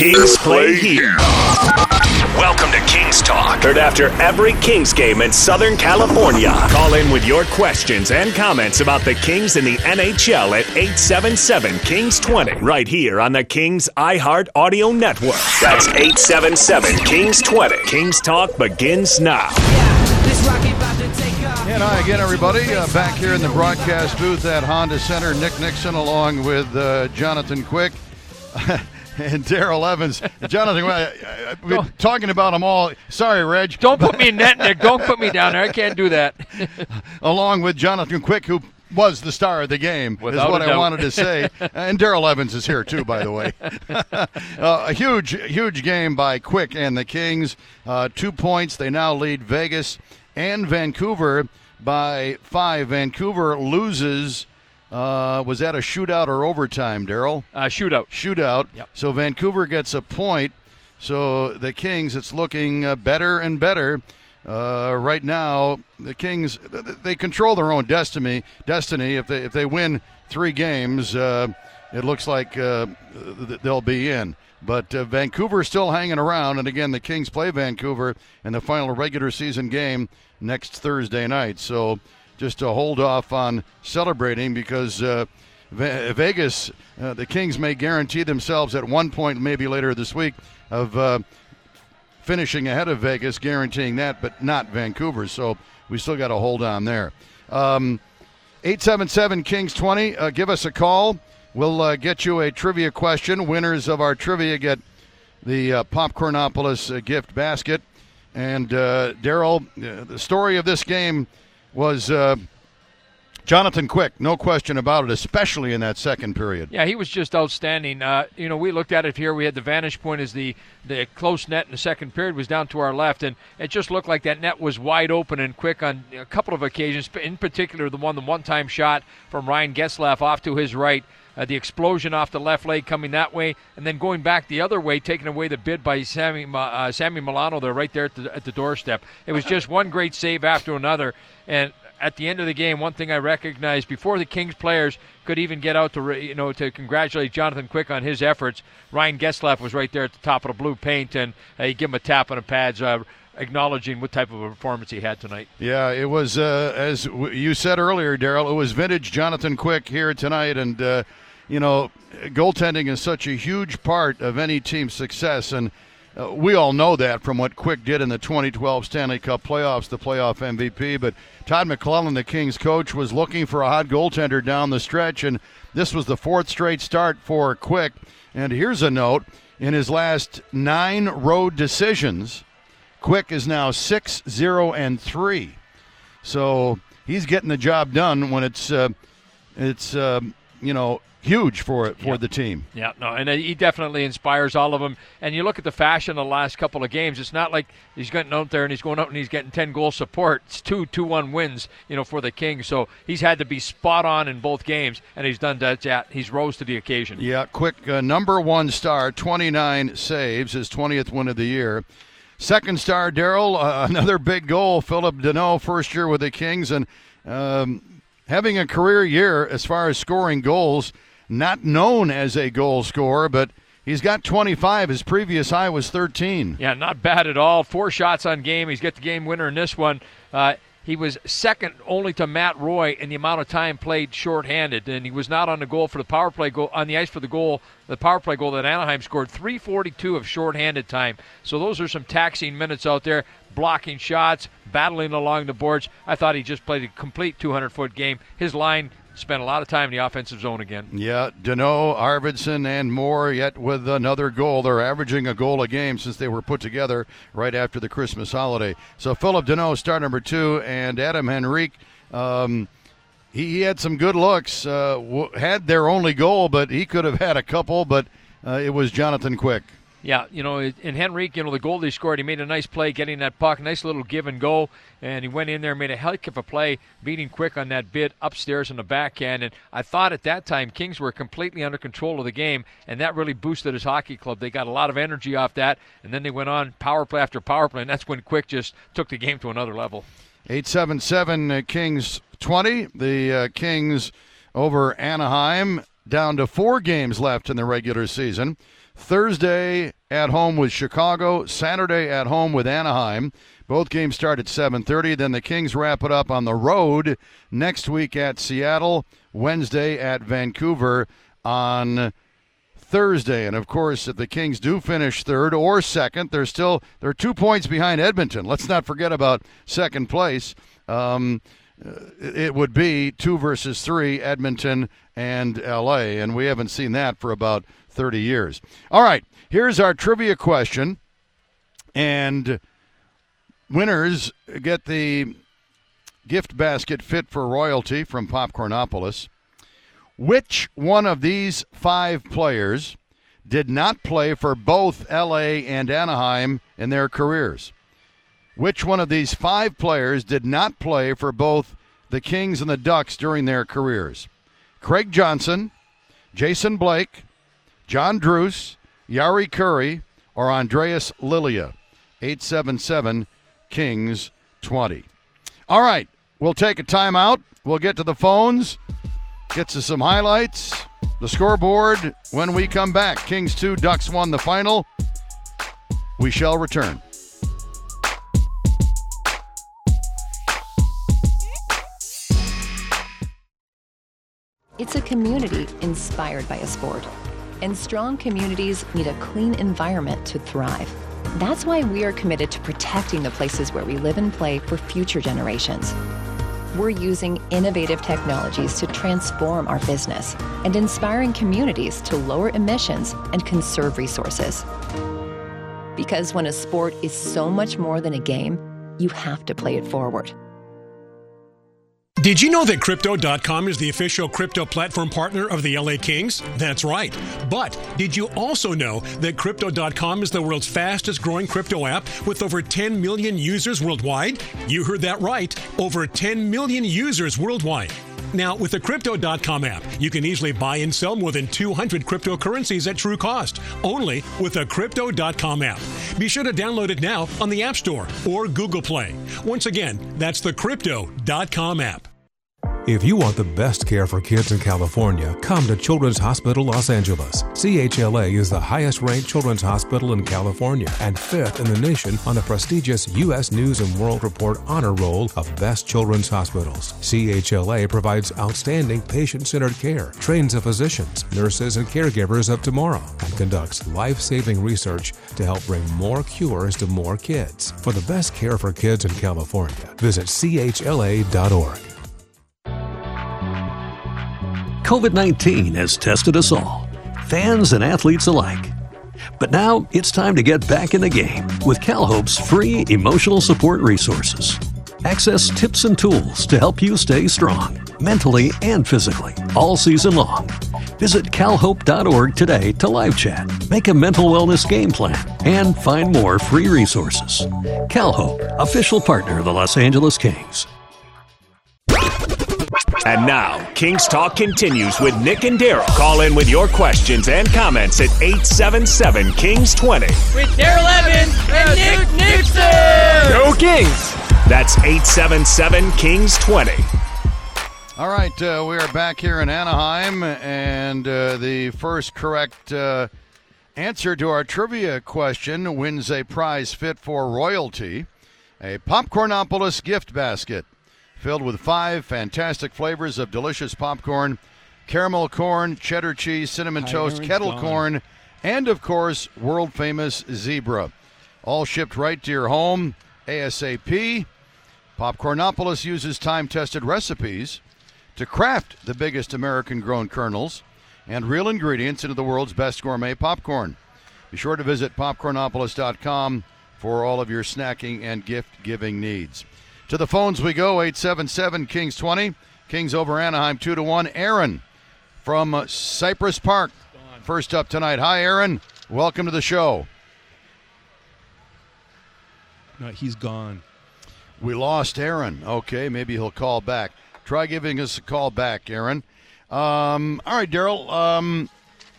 Kings play here. Welcome to Kings Talk. Heard after every Kings game in Southern California. Call in with your questions and comments about the Kings in the NHL at 877 Kings 20. Right here on the Kings iHeart Audio Network. That's 877 Kings 20. Kings Talk begins now. And hi again, everybody. Uh, back here in the broadcast booth at Honda Center, Nick Nickson along with uh, Jonathan Quick. and Daryl Evans. Jonathan, I, have been talking about them all. Sorry, Reg. Don't put me in net, Nick. Don't put me down there. I can't do that. Along with Jonathan Quick, who was the star of the game, Without is what I wanted to say. and Daryl Evans is here too, by the way. uh, a huge, huge game by Quick and the Kings. Uh, two points. They now lead Vegas and Vancouver by five. Vancouver loses. Uh, was that a shootout or overtime, Daryl? Uh, shootout. shootout. Yep. So Vancouver gets a point. So the Kings, it's looking uh, better and better. Uh, right now, the Kings th- th- they control their own destiny. Destiny. If they if they win three games, uh, it looks like uh, they'll be in. But uh, Vancouver is still hanging around, and again, the Kings play Vancouver in the final regular season game next Thursday night. So just to hold off on celebrating because uh, Ve- Vegas, uh, the Kings may guarantee themselves at one point, maybe later this week, of uh, finishing ahead of Vegas, guaranteeing that, but not Vancouver. So we still got to hold on there. Um, 877 Kings 20, uh, give us a call. We'll uh, get you a trivia question. Winners of our trivia get the uh, Popcornopolis uh, gift basket. And uh, Daryl, the story of this game was uh, Jonathan Quick, no question about it, especially in that second period. Yeah, he was just outstanding. Uh, you know, we looked at it here. We had the vantage point as the the close net in the second period was down to our left, and it just looked like that net was wide open and quick on a couple of occasions. In particular, the one the one time shot from Ryan Getzlaf off to his right. Uh, the explosion off the left leg coming that way, and then going back the other way, taking away the bid by Sonny uh, Sonny Milano there, right there at the, at the doorstep. It was just one great save after another, and at the end of the game, one thing I recognized before the Kings players could even get out to you know to congratulate Jonathan Quick on his efforts, Ryan Getzlaf was right there at the top of the blue paint, and uh, he gave him a tap on the pads, uh, acknowledging what type of a performance he had tonight. Yeah, it was uh, as w- you said earlier, Daryl. It was vintage Jonathan Quick here tonight, and uh, you know, goaltending is such a huge part of any team's success, and uh, we all know that from what Quick did in the 2012 Stanley Cup playoffs, the playoff MVP. But Todd McLellan, the Kings coach, was looking for a hot goaltender down the stretch, and this was the fourth straight start for Quick. And here's a note: in his last nine road decisions. Quick is now 6 0 and 3. So he's getting the job done when it's uh, it's um, you know huge for it for Yeah. the team. Yeah, no, and he definitely inspires all of them. And you look at the fashion of the last couple of games; it's not like he's getting out there and he's going out and he's getting ten goal support. It's two two-one wins, you know, for the Kings. So he's had to be spot on in both games, and he's done that. He's rose to the occasion. Yeah, Quick uh, number one star, 29 saves, his 20th win of the year. Second star, Daryl, uh, another big goal. Philip Danault, first year with the Kings, and um, having a career year as far as scoring goals. Not known as a goal scorer, but he's got 25. His previous high was 13. Yeah, not bad at all. Four shots on game. He's got the game winner in this one. Uh, he was second only to Matt Roy in the amount of time played shorthanded, and he was not on the goal for the power play goal on the ice for the goal, the power play goal that Anaheim scored. 3:42 of shorthanded time. So those are some taxing minutes out there, blocking shots, battling along the boards. I thought he just played a complete 200-foot game. His line spent a lot of time in the offensive zone again. Yeah, Danault, Arvidsson, and Moore yet with another goal. They're averaging a goal a game since they were put together right after the Christmas holiday. So Philip Danault, star number two, and Adam Henrique. Um, he, he had some good looks. Uh, w- had their only goal, but he could have had a couple. But uh, it was Jonathan Quick. Yeah, you know, in Henrique, you know, the goal they scored, he made a nice play getting that puck, nice little give and go, and he went in there, and made a heck of a play, beating quick on that bid upstairs in the backhand. And I thought at that time Kings were completely under control of the game, and that really boosted his hockey club. They got a lot of energy off that, and then they went on power play after power play, and that's when Quick just took the game to another level. 877 uh, Kings 20. The uh, Kings over Anaheim down to four games left in the regular season. Thursday at home with Chicago, Saturday at home with Anaheim. Both games start at 7:30. Then the Kings wrap it up on the road next week at Seattle, Wednesday at Vancouver on Thursday. And of course, if the Kings do finish third or second, they're still they're two points behind Edmonton. Let's not forget about second place. Um, it would be two versus three, Edmonton and LA, and we haven't seen that for about 30 years. All right, here's our trivia question, and winners get the gift basket fit for royalty from Popcornopolis. Which one of these five players did not play for both LA and Anaheim in their careers? Which one of these five players did not play for both the Kings and the Ducks during their careers? Craig Johnson, Jason Blake, John Druce, Jari Kurri, or Andreas Lilja. 877 Kings 20. All right, we'll take a timeout. We'll get to the phones, get to some highlights, the scoreboard when we come back. Kings 2, Ducks 1, the final. We shall return. It's a community inspired by a sport. And strong communities need a clean environment to thrive. That's why we are committed to protecting the places where we live and play for future generations. We're using innovative technologies to transform our business and inspiring communities to lower emissions and conserve resources. Because when a sport is so much more than a game, you have to play it forward. Did you know that Crypto.com is the official crypto platform partner of the LA Kings? That's right. But did you also know that Crypto.com is the world's fastest growing crypto app with over 10 million users worldwide? You heard that right. Over 10 million users worldwide. Now, with the Crypto.com app, you can easily buy and sell more than 200 cryptocurrencies at true cost, only with the Crypto.com app. Be sure to download it now on the App Store or Google Play. Once again, that's the Crypto.com app. If you want the best care for kids in California, come to Children's Hospital Los Angeles. CHLA is the highest ranked children's hospital in California and fifth in the nation on the prestigious U.S. News and World Report honor roll of best children's hospitals. CHLA provides outstanding patient centered care, trains the physicians, nurses, and caregivers of tomorrow, and conducts life saving research to help bring more cures to more kids. For the best care for kids in California, visit chla.org. COVID 19 has tested us all, fans and athletes alike. But now it's time to get back in the game with CalHope's free emotional support resources. Access tips and tools to help you stay strong, mentally and physically, all season long. Visit calhope.org today to live chat, make a mental wellness game plan, and find more free resources. CalHope, official partner of the Los Angeles Kings. And now, Kings Talk continues with Nick and Daryl. Call in with your questions and comments at 877 Kings 20. With Daryl Evans and Nick Nickson. Go Kings! That's 877 Kings 20. All right, uh, we are back here in Anaheim, and uh, the first correct uh, answer to our trivia question wins a prize fit for royalty a Popcornopolis gift basket filled with five fantastic flavors of delicious popcorn caramel corn, cheddar cheese, cinnamon toast, kettle corn, and of course, world famous zebra. All shipped right to your home ASAP. Popcornopolis uses time tested recipes to craft the biggest American grown kernels and real ingredients into the world's best gourmet popcorn. Be sure to visit popcornopolis.com for all of your snacking and gift giving needs. To the phones we go 877 Kings 20. Kings over Anaheim 2 to 1. Aaron from uh, Cypress Park. First up tonight. Hi, Aaron. Welcome to the show. No, he's gone. We lost Aaron. Okay, maybe he'll call back. Try giving us a call back, Aaron. Um, all right, Daryl. Um,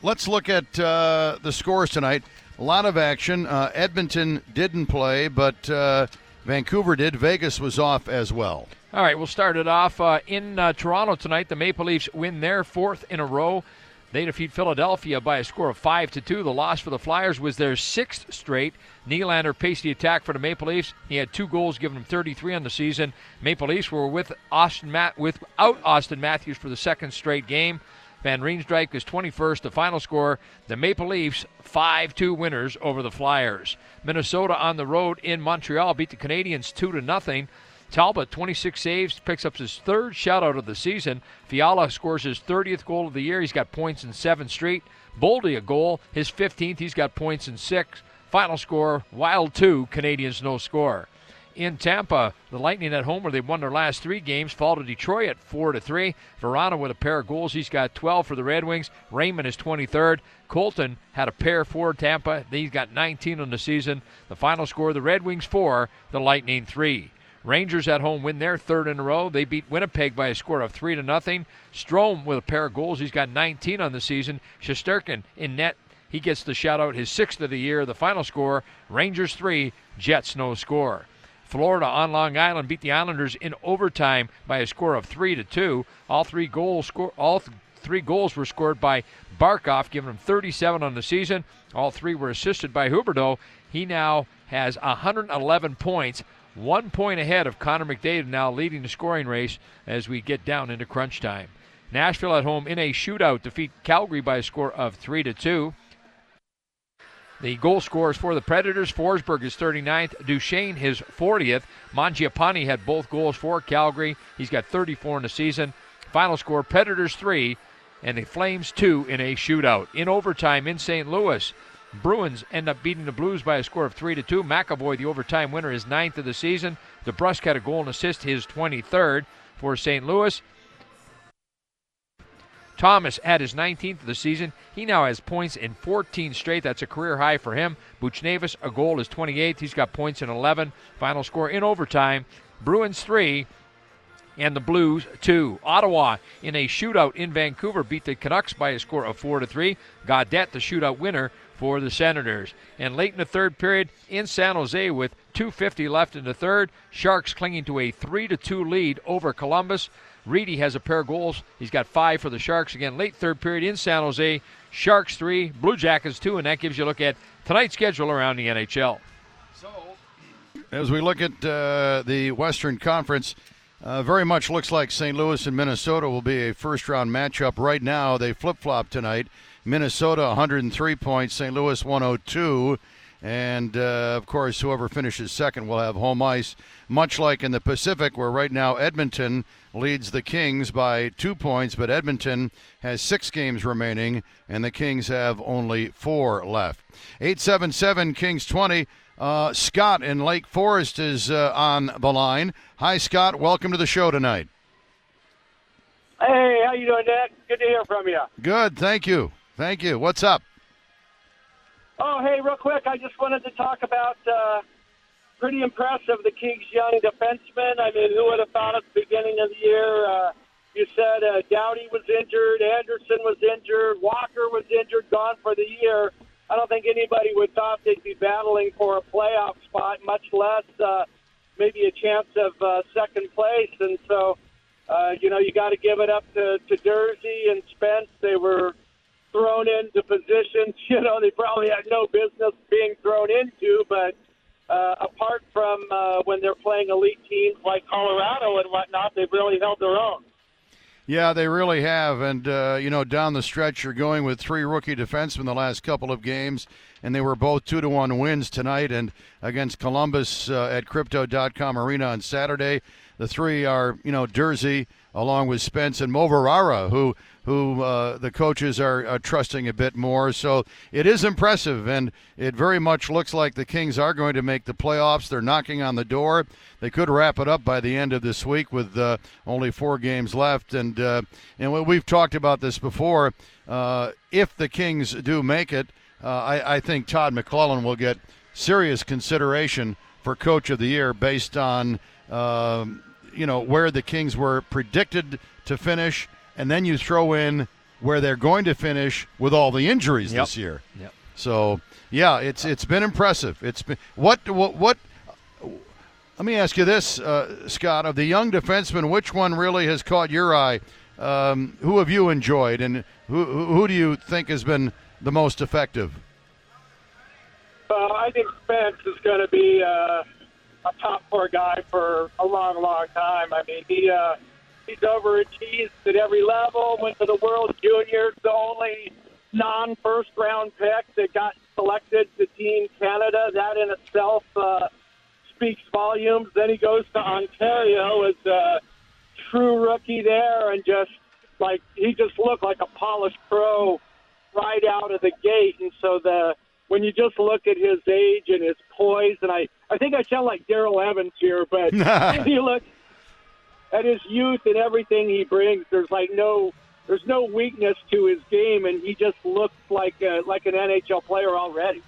let's look at uh, the scores tonight. A lot of action. Uh, Edmonton didn't play, but uh, Vancouver did. Vegas was off as well. All right, we'll start it off uh, in uh, Toronto tonight. The Maple Leafs win their fourth in a row. They defeat Philadelphia by a score of 5 to 2. The loss for the Flyers was their sixth straight. Nylander paced the attack for the Maple Leafs. He had two goals, giving him 33 on the season. Maple Leafs were with Austin Matt without Austin Matthews for the second straight game. Van Riemsdyk is 21st. The final score: the Maple Leafs 5-2 winners over the Flyers. Minnesota on the road in Montreal beat the Canadiens 2 to nothing. Talbot, 26 saves, picks up his third shutout of the season. Fiala scores his 30th goal of the year. He's got points in seven straight. Boldy a goal, his 15th. He's got points in six. Final score: Wild two, Canadiens no score. In Tampa, the Lightning at home, where they've won their last three games, fall to Detroit at four to three. Vrana with a pair of goals. He's got 12 for the Red Wings. Raymond is 23rd. Colton had a pair for Tampa. He's got 19 on the season. The final score: the Red Wings four, the Lightning three. Rangers at home win their third in a row. They beat Winnipeg by a score of three to nothing. Strome with a pair of goals. He's got 19 on the season. Shesterkin in net. He gets the shutout, his sixth of the year. The final score: Rangers three, Jets no score. Florida on Long Island beat the Islanders in overtime by a score of three to two. All three goals score all th- three goals were scored by Barkov, giving him 37 on the season. All three were assisted by Huberdeau. He now has 111 points one point ahead of Connor McDavid, now leading the scoring race as we get down into crunch time. Nashville at home in a shootout defeat Calgary by a score of 3 to 2. The goal scorers for the Predators. Forsberg is 39th. Duchene his 40th. Mangiapane had both goals for Calgary. He's got 34 in the season. Final score Predators 3 and the Flames 2 in a shootout. In overtime in St. Louis, Bruins end up beating the Blues by a score of 3 to 2. McAvoy, the overtime winner, is ninth of the season. DeBrusk had a goal and assist, his 23rd for St. Louis. Thomas had his 19th of the season. He now has points in 14 straight. That's a career high for him. Buchnevich, a goal, is 28th. He's got points in 11. Final score in overtime Bruins 3, and the Blues two. Ottawa in a shootout in Vancouver beat the Canucks by a score of four to three. Gaudette the shootout winner for the Senators. And late in the third period in San Jose with 250 left in the third, Sharks clinging to a 3 to 2 lead over Columbus. Reedy has a pair of goals. He's got five for the Sharks. Again, late third period in San Jose. Sharks three, Blue Jackets two, and that gives you a look at tonight's schedule around the NHL. So, as we look at uh, the Western Conference, uh, very much looks like St. Louis and Minnesota will be a first round matchup. Right now, they flip flop tonight. Minnesota 103 points, St. Louis 102. And uh, of course, whoever finishes second will have home ice, much like in the Pacific, where right now Edmonton leads the Kings by two points, but Edmonton has six games remaining, and the Kings have only four left. 877 Kings 20. Uh, Scott in Lake Forest is uh, on the line. Hi, Scott. Welcome to the show tonight. Hey, how you doing, Nick? Good to hear from you. Good, thank you. Thank you. What's up? Oh, hey, real quick, I just wanted to talk about uh, pretty impressive the Kings' young defensemen. I mean, who would have thought at the beginning of the year? Uh, you said uh, Doughty was injured, Anderson was injured, Walker was injured, gone for the year. I don't think anybody would thought they'd be battling for a playoff spot, much less uh, maybe a chance of uh, second place. And so, uh, you know, you got to give it up to, to Durzi and Spence. They were thrown into positions, you know, they probably had no business being thrown into. But uh, apart from uh, when they're playing elite teams like Colorado and whatnot, they've really held their own. Yeah, they really have. And, uh, you know, down the stretch, you're going with three rookie defensemen the last couple of games, and they were both two to one wins tonight and against Columbus uh, at Crypto.com Arena on Saturday. The three are, you know, Durzi along with Spence and Moverare, who who uh, the coaches are, are, trusting a bit more. So it is impressive, and it very much looks like the Kings are going to make the playoffs. They're knocking on the door. They could wrap it up by the end of this week with uh, only four games left. And uh, and we've talked about this before. Uh, if the Kings do make it, uh, I, I think Todd McLellan will get serious consideration for Coach of the Year based on. Um, you know where the Kings were predicted to finish and then you throw in where they're going to finish with all the injuries yep. this year. Yep. So yeah, it's it's been impressive. It's been what what what. Let me ask you this, uh, Scott: of the young defensemen, which one really has caught your eye um, who have you enjoyed, and who who do you think has been the most effective? Uh, I think Spence is going to be uh, a top four guy for a long, long time. I mean, he uh, he's overachieved at every level. Went to the World Juniors, the only non-first round pick that got selected to Team Canada. That in itself uh, speaks volumes. Then he goes to Ontario as a true rookie there, and just like he just looked like a polished pro right out of the gate. And so the when you just look at his age and his poise, and I, I think I sound like Daryl Evans here, but you look at his youth and everything he brings. There's like no, there's no weakness to his game, and he just looks like a, like an NHL player already.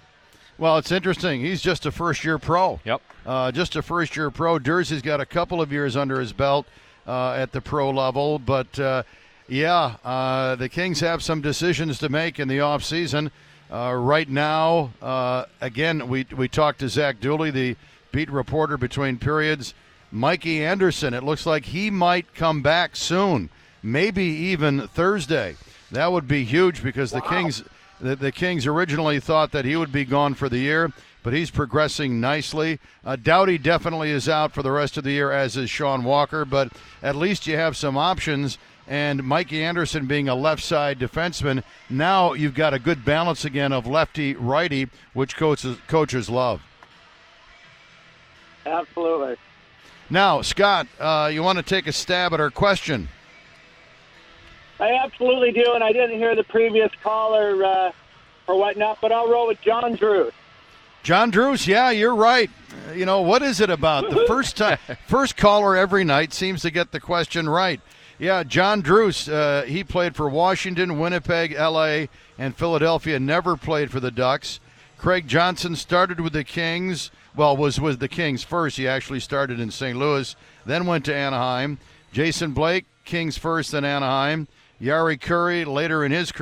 Well, it's interesting. He's just a first year pro. Yep. Uh, just a first year pro. Durzi's got a couple of years under his belt uh, at the pro level, but uh, yeah, uh, the Kings have some decisions to make in the offseason. season. Uh, right now, uh, again, we, we talked to Zach Dooley, the beat reporter between periods. Mikey Anderson, it looks like he might come back soon, maybe even Thursday. That would be huge because wow. the Kings the, the, Kings originally thought that he would be gone for the year, but he's progressing nicely. Uh, Doughty definitely is out for the rest of the year, as is Sean Walker, but at least you have some options and Mikey Anderson being a left side defenseman. Now you've got a good balance again of lefty righty, which coaches coaches love. Absolutely. Now, Scott, uh, you want to take a stab at our question? I absolutely do, and I didn't hear the previous caller uh, or whatnot, but I'll roll with John Druce. John Druce, yeah, you're right. Uh, you know what is it about the first time, first caller every night seems to get the question right. Yeah, John Druce, uh, he played for Washington, Winnipeg, L.A., and Philadelphia. Never played for the Ducks. Craig Johnson started with the Kings. Well, was with the Kings first. He actually started in St. Louis, then went to Anaheim. Jason Blake, Kings first, then Anaheim. Jari Kurri later in his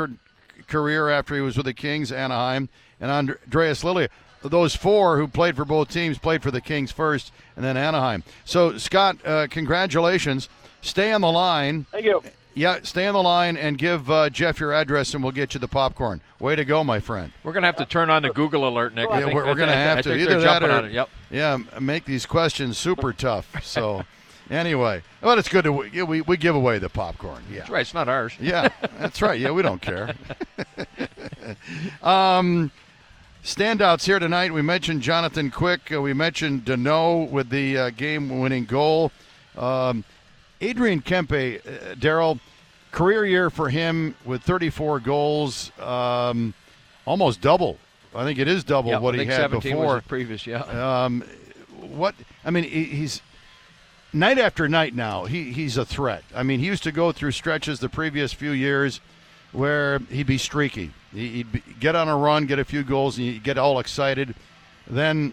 career after he was with the Kings, Anaheim, and Andreas Liljegren. Those four who played for both teams played for the Kings first, and then Anaheim. So, Scott, uh, congratulations. Stay on the line. Thank you. Yeah, stay on the line and give uh, Jeff your address, and we'll get you the popcorn. Way to go, my friend. We're going to have to turn on the Google alert, Nick. Yeah, we're, we're going to have to. Either that or, yep. yeah, make these questions super tough. So, anyway, well, it's good to we, we give away the popcorn. Yeah, that's right. It's not ours. Yeah, that's right. Yeah, we don't care. um, standouts here tonight. We mentioned Jonathan Quick. Uh, we mentioned Danault with the uh, game-winning goal. Um, Adrian Kempe, uh, Daryl, career year for him with 34 goals, um, almost double. I think it is double yep, what he had before. Was previous, yeah. Um, what I mean, he's night after night now. He he's a threat. I mean, he used to go through stretches the previous few years where he'd be streaky. He'd be, get on a run, get a few goals, and you get all excited. Then,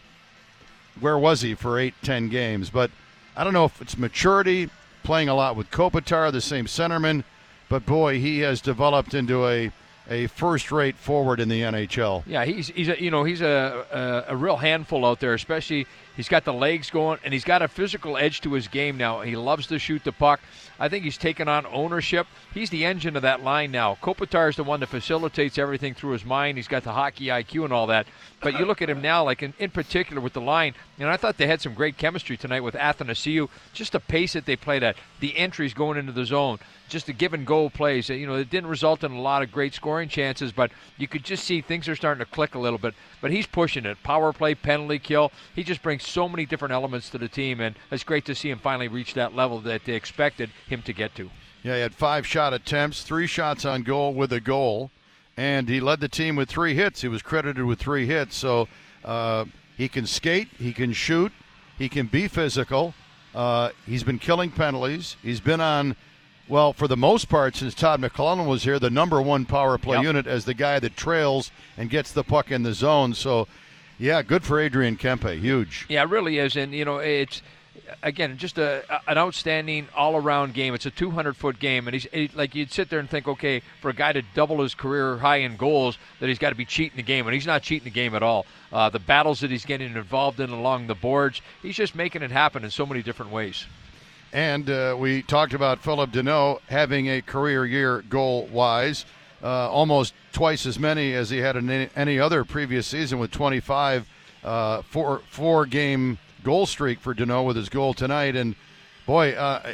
where was he for eight, ten games? But I don't know if it's maturity playing a lot with Kopitar, the same centerman. But boy, he has developed into a a first-rate forward in the NHL. Yeah, he's he's a, you know he's a, a, a real handful out there. Especially he's got the legs going, and he's got a physical edge to his game now. He loves to shoot the puck. I think he's taken on ownership. He's the engine of that line now. Kopitar is the one that facilitates everything through his mind. He's got the hockey IQ and all that. But you look at him now, like in, in particular with the line, and I thought they had some great chemistry tonight with Athanasiou. Just the pace that they played at, the entries going into the zone, just the give and go plays. You know, it didn't result in a lot of great scoring chances, but you could just see things are starting to click a little bit. But he's pushing it. Power play, penalty kill. He just brings so many different elements to the team, and it's great to see him finally reach that level that they expected him to get to. Yeah, he had five shot attempts, three shots on goal with a goal, and he led the team with three hits. He was credited with three hits, so uh, he can skate, he can shoot, he can be physical. Uh, he's been killing penalties. He's been on, well, for the most part, since Todd McLellan was here, the number one power play yep. unit as the guy that trails and gets the puck in the zone. So, yeah, good for Adrian Kempe. Huge. Yeah, it really is. And, you know, it's again, just a, an outstanding all-around game. It's a 200-foot game, and he's he, like you'd sit there and think, okay, for a guy to double his career high in goals, that he's got to be cheating the game, and he's not cheating the game at all. Uh, the battles that he's getting involved in along the boards, he's just making it happen in so many different ways. And uh, we talked about Philip Danault having a career year goal wise, uh, almost twice as many as he had in any, other previous season with 25, uh, four, four game goal streak for Danault with his goal tonight. And boy, uh,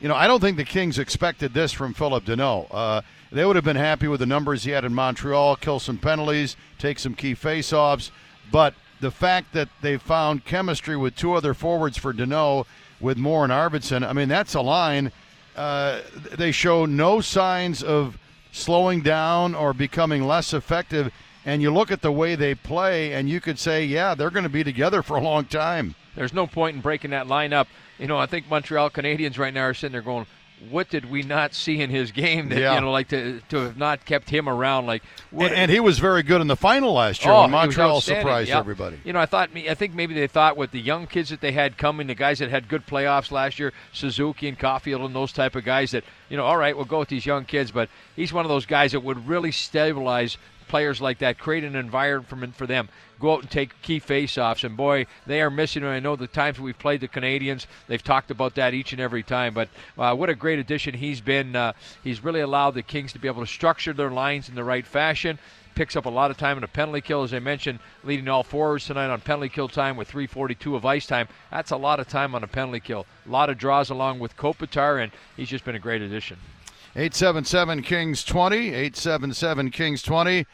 you know, I don't think the Kings expected this from Philip Danault. Uh, they would have been happy with the numbers he had in Montreal, kill some penalties, take some key faceoffs. But the fact that they found chemistry with two other forwards for Danault with Moore and Arvidsson, I mean, that's a line. Uh, they show no signs of slowing down or becoming less effective. And you look at the way they play, and you could say, yeah, they're going to be together for a long time. There's no point in breaking that line up. You know, I think Montreal Canadiens right now are sitting there going, what did we not see in his game that Yeah. you know like to to have not kept him around like what And, and he was very good in the final last year Oh, when Montreal surprised Yeah. everybody. You know, I thought I think maybe they thought with the young kids that they had coming, the guys that had good playoffs last year, Suzuki and Caulfield and those type of guys that, you know, all right, we'll go with these young kids, but he's one of those guys that would really stabilize players like that, create an environment for them. Go out and take key face-offs, and boy, they are missing And I know the times we've played the Canadiens, they've talked about that each and every time. But uh, what a great addition he's been. Uh, he's really allowed the Kings to be able to structure their lines in the right fashion picks up a lot of time in a penalty kill, as I mentioned, leading all forwards tonight on penalty kill time with 3:42 of ice time. That's a lot of time on a penalty kill. A lot of draws along with Kopitar, and he's just been a great addition. 877 Kings 20, 877 Kings 20.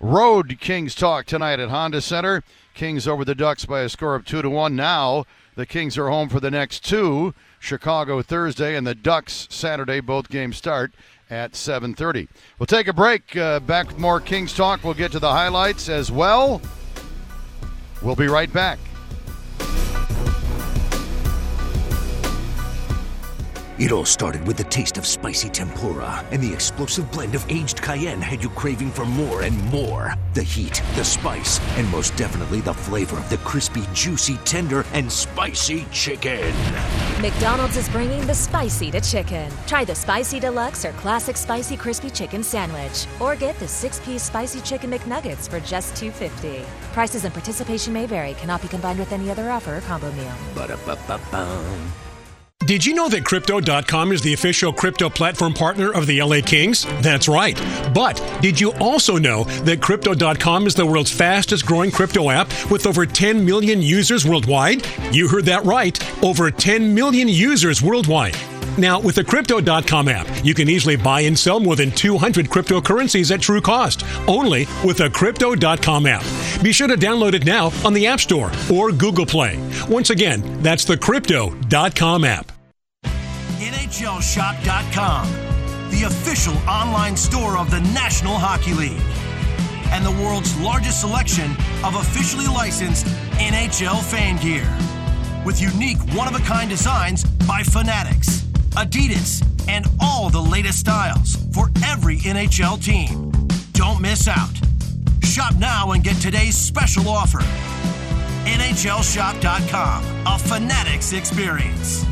Road Kings talk tonight at Honda Center. Kings over the Ducks by a score of 2 to 1. Now the Kings are home for the next two. Chicago Thursday and the Ducks Saturday. Both games start at 7:30. We'll take a break. Uh, back with more Kings talk. We'll get to the highlights as well. We'll be right back. It all started with the taste of spicy tempura, and the explosive blend of aged cayenne had you craving for more and more. The heat, the spice, and most definitely the flavor of the crispy, juicy, tender, and spicy chicken. McDonald's is bringing the spicy to chicken. Try the spicy deluxe or classic spicy crispy chicken sandwich, or get the six-piece spicy chicken McNuggets for just $2.50. Prices and participation may vary. Cannot be combined with any other offer or combo meal. Ba-da-ba-ba-ba. Did you know that Crypto.com is the official crypto platform partner of the LA Kings? That's right. But did you also know that Crypto.com is the world's fastest growing crypto app with over 10 million users worldwide? You heard that right. Over 10 million users worldwide. Now, with the Crypto.com app, you can easily buy and sell more than 200 cryptocurrencies at true cost, only with the Crypto.com app. Be sure to download it now on the App Store or Google Play. Once again, that's the Crypto.com app. NHLShop.com, the official online store of the National Hockey League, and the world's largest selection of officially licensed NHL fan gear. With unique one of a kind designs by Fanatics, Adidas, and all the latest styles for every NHL team. Don't miss out. Shop now and get today's special offer. NHLShop.com, a Fanatics experience.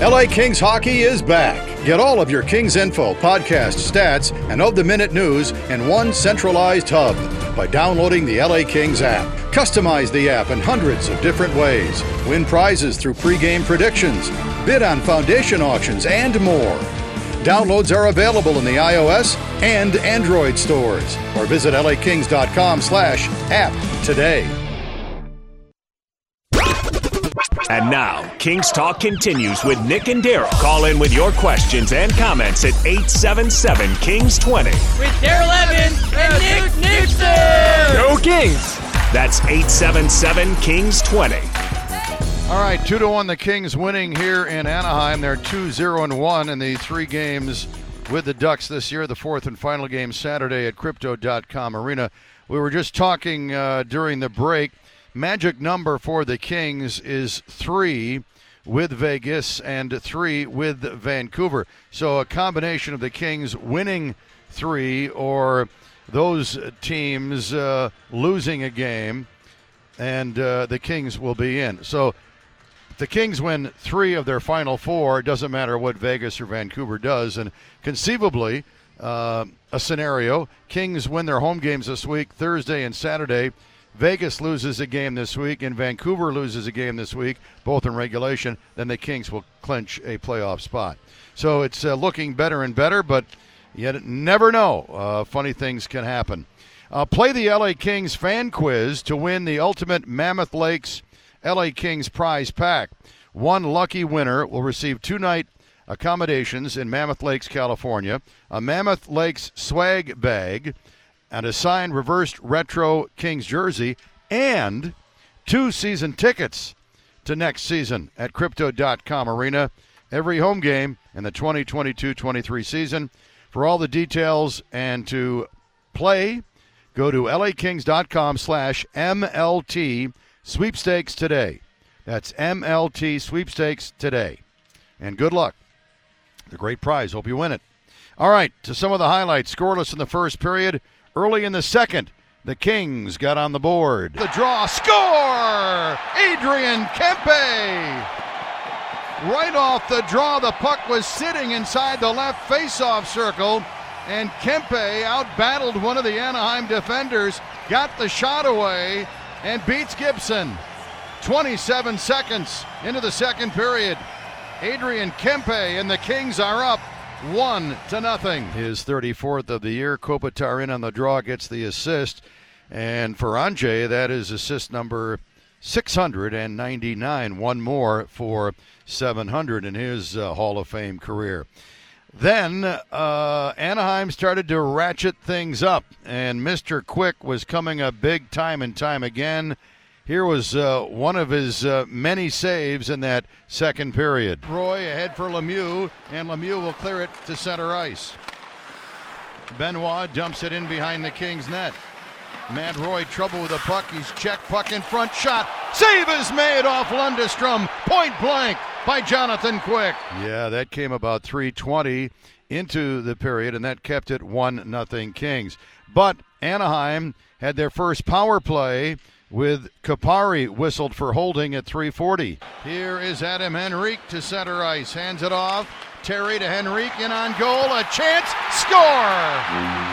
LA Kings hockey is back. Get all of your Kings info, podcast, stats, and of the minute news in one centralized hub by downloading the LA Kings app. Customize the app in hundreds of different ways. Win prizes through pregame predictions, bid on foundation auctions, and more. Downloads are available in the iOS and Android stores or visit lakings.com slash app today. And now, Kings Talk continues with Nick and Daryl. Call in with your questions and comments at 877 Kings 20. With Daryl Evans and Nick Nickson. Go Kings! That's 877 Kings 20. All right, two to one. The Kings winning here in Anaheim. They're two zero and one in the three games with the Ducks this year. The fourth and final game Saturday at Crypto.com Arena. We were just talking uh, during the break. Magic number for the Kings is three with Vegas and three with Vancouver. So a combination of the Kings winning three or those teams uh, losing a game, and uh, the Kings will be in. So the Kings win three of their final four, it doesn't matter what Vegas or Vancouver does. And conceivably, uh, a scenario Kings win their home games this week, Thursday and Saturday. Vegas loses a game this week and Vancouver loses a game this week, both in regulation, then the Kings will clinch a playoff spot. So it's uh, looking better and better, but you never know. Uh, funny things can happen. Uh, play the LA Kings fan quiz to win the ultimate Mammoth Lakes LA Kings prize pack. One lucky winner will receive two night accommodations in Mammoth Lakes, California, a Mammoth Lakes swag bag, and a signed reversed retro Kings jersey, and two season tickets to next season at Crypto.com Arena. Every home game in the 2022 23 season. For all the details and to play, go to lakings.com slash MLT sweepstakes today. That's MLT sweepstakes today. And good luck. The great prize. Hope you win it. All right, to some of the highlights. Scoreless in the first period. Early in the second, the Kings got on the board. The draw. Score! Adrian Kempe! Right off the draw, the puck was sitting inside the left faceoff circle, and Kempe outbattled one of the Anaheim defenders, got the shot away, and beats Gibson. 27 seconds into the second period. Adrian Kempe and the Kings are up one to nothing. His 34th of the year. Kopitar in on the draw gets the assist. And for Anjay, that is assist number 699. One more for 700 in his uh, Hall of Fame career. Then uh, Anaheim started to ratchet things up, and Mr. Quick was coming up big time and time again. Here was uh, one of his uh, many saves in that second period. Roy ahead for Lemieux, and Lemieux will clear it to center ice. Benoit dumps it in behind the Kings net. Matt Roy trouble with the puck. He's checked puck in front. Shot. Save is made off Lundestrom. Point blank by Jonathan Quick. Yeah, that came about 320 into the period, and that kept it 1 nothing Kings. But Anaheim had their first power play with Kupari whistled for holding at 340. Here is Adam Henrique to center ice. Hands it off. Terry to Henrique in on goal. A chance. Score!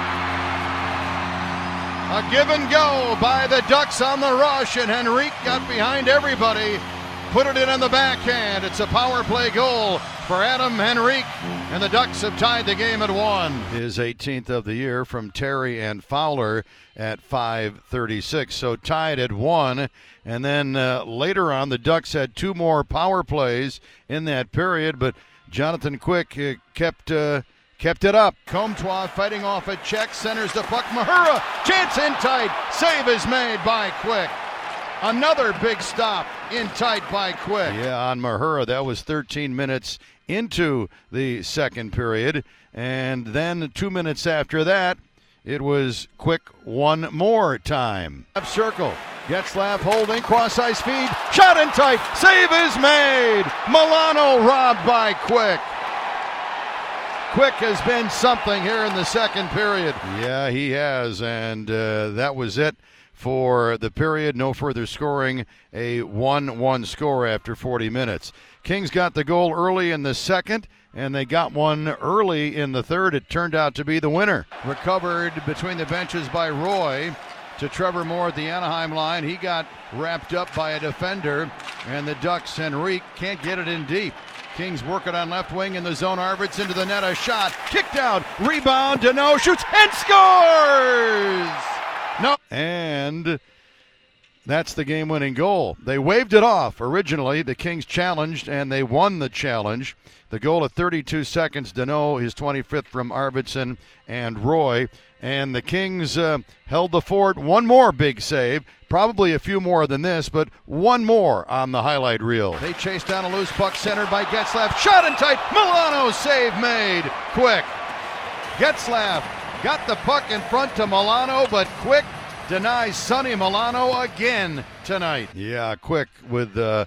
A give and go by the Ducks on the rush, and Henrique got behind everybody. Put it in on the backhand. It's a power play goal for Adam Henrique, and the Ducks have tied the game at one. His 18th of the year from Terry and Fowler at 5:36, so tied at one. And then uh, later on, the Ducks had two more power plays in that period, but Jonathan Quick uh, kept. Uh, kept it up. Comtois fighting off a check, centers the puck. Mahura, chance in tight. Save is made by Quick. Another big stop in tight by Quick. Yeah, on Mahura, that was 13 minutes into the second period. And then two minutes after that, it was Quick one more time. Left circle. Getzlaf holding, cross ice feed, shot in tight, save is made. Milano robbed by Quick. Quick has been something here in the second period. Yeah, he has, and uh, that was it for the period. No further scoring. A 1 1 score after 40 minutes. Kings got the goal early in the second, and they got one early in the third. It turned out to be the winner. Recovered between the benches by Roy to Trevor Moore at the Anaheim line. He got wrapped up by a defender, and the Ducks, Henrique, can't get it in deep. Kings working on left wing in the zone. Arvids into the net. A shot. Kicked out. Rebound. Danault shoots and scores. No. And that's the game winning goal. They waved it off originally. The Kings challenged and they won the challenge. The goal at 32 seconds. Danault, his 25th from Arvidsson and Roy. And the Kings uh, held the fort. One more big save. Probably a few more than this, but one more on the highlight reel. They chase down a loose puck centered by Getzlaf. Shot in tight. Milano save made. Quick. Getzlaf got the puck in front to Milano, but Quick denies Sonny Milano again tonight. Yeah, Quick with uh,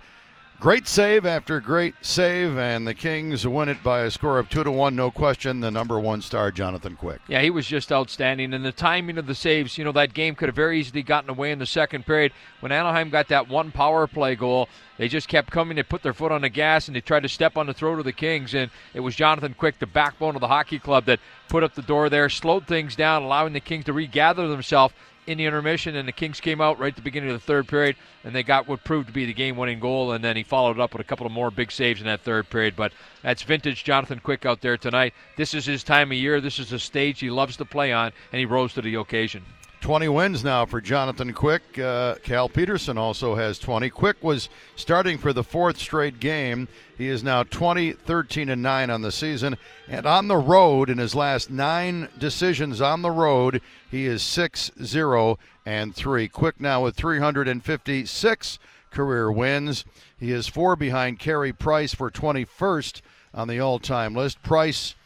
Great save after great save, and the Kings win it by a score of two to one. No question, the number one star, Jonathan Quick. Yeah, he was just outstanding, and the timing of the saves. You know, that game could have very easily gotten away in the second period when Anaheim got that one power play goal. They just kept coming. They put their foot on the gas and they tried to step on the throat of the Kings. And it was Jonathan Quick, the backbone of the hockey club, that put up the door there, slowed things down, allowing the Kings to regather themselves in the intermission, and the Kings came out right at the beginning of the third period, and they got what proved to be the game-winning goal, and then he followed up with a couple of more big saves in that third period. But that's vintage Jonathan Quick out there tonight. This is his time of year. This is a stage he loves to play on, and he rose to the occasion. 20 wins now for Jonathan Quick. Uh, Cal Petersen also has 20. Quick was starting for the fourth straight game. He is now 20, 13, and 9 on the season. And on the road, in his last nine decisions on the road, he is 6 0 and 3. Quick now with 356 career wins. He is four behind Carey Price for 21st on the all time list. Price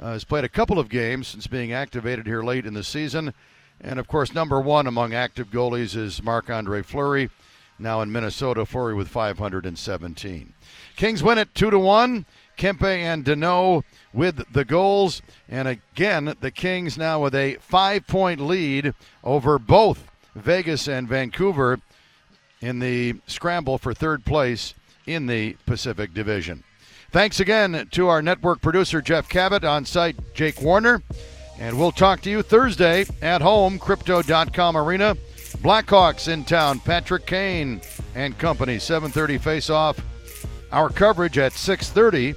uh, has played a couple of games since being activated here late in the season. And of course, number one among active goalies is Marc Andre Fleury, now in Minnesota. Fleury with 517. Kings win it two to one. Kempe and Danault with the goals, and again the Kings now with a five-point lead over both Vegas and Vancouver in the scramble for third place in the Pacific Division. Thanks again to our network producer Jeff Cabot on site Jake Warner. And we'll talk to you Thursday at home, Crypto.com Arena. Blackhawks in town, Patrick Kane and company, 7:30 face-off. Our coverage at 6:30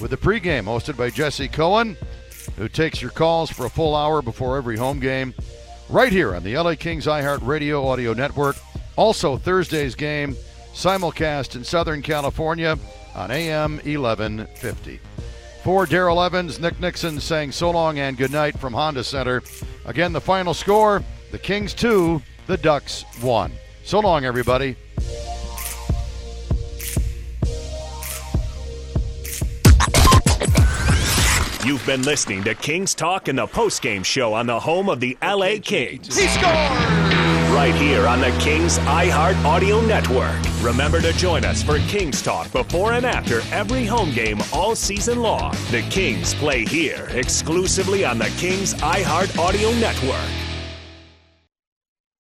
with the pregame hosted by Jesse Cohen, who takes your calls for a full hour before every home game, right here on the LA Kings iHeart Radio Audio Network. Also Thursday's game simulcast in Southern California on AM 1150. For Daryl Evans, Nick Nickson saying so long and good night from Honda Center. Again, the final score the Kings 2, the Ducks 1. So long, everybody. You've been listening to Kings Talk in the postgame show on the home of the LA Kings. He scored! Right here on the Kings iHeart Audio Network. Remember to join us for Kings Talk before and after every home game all season long. The Kings play here exclusively on the Kings iHeart Audio Network.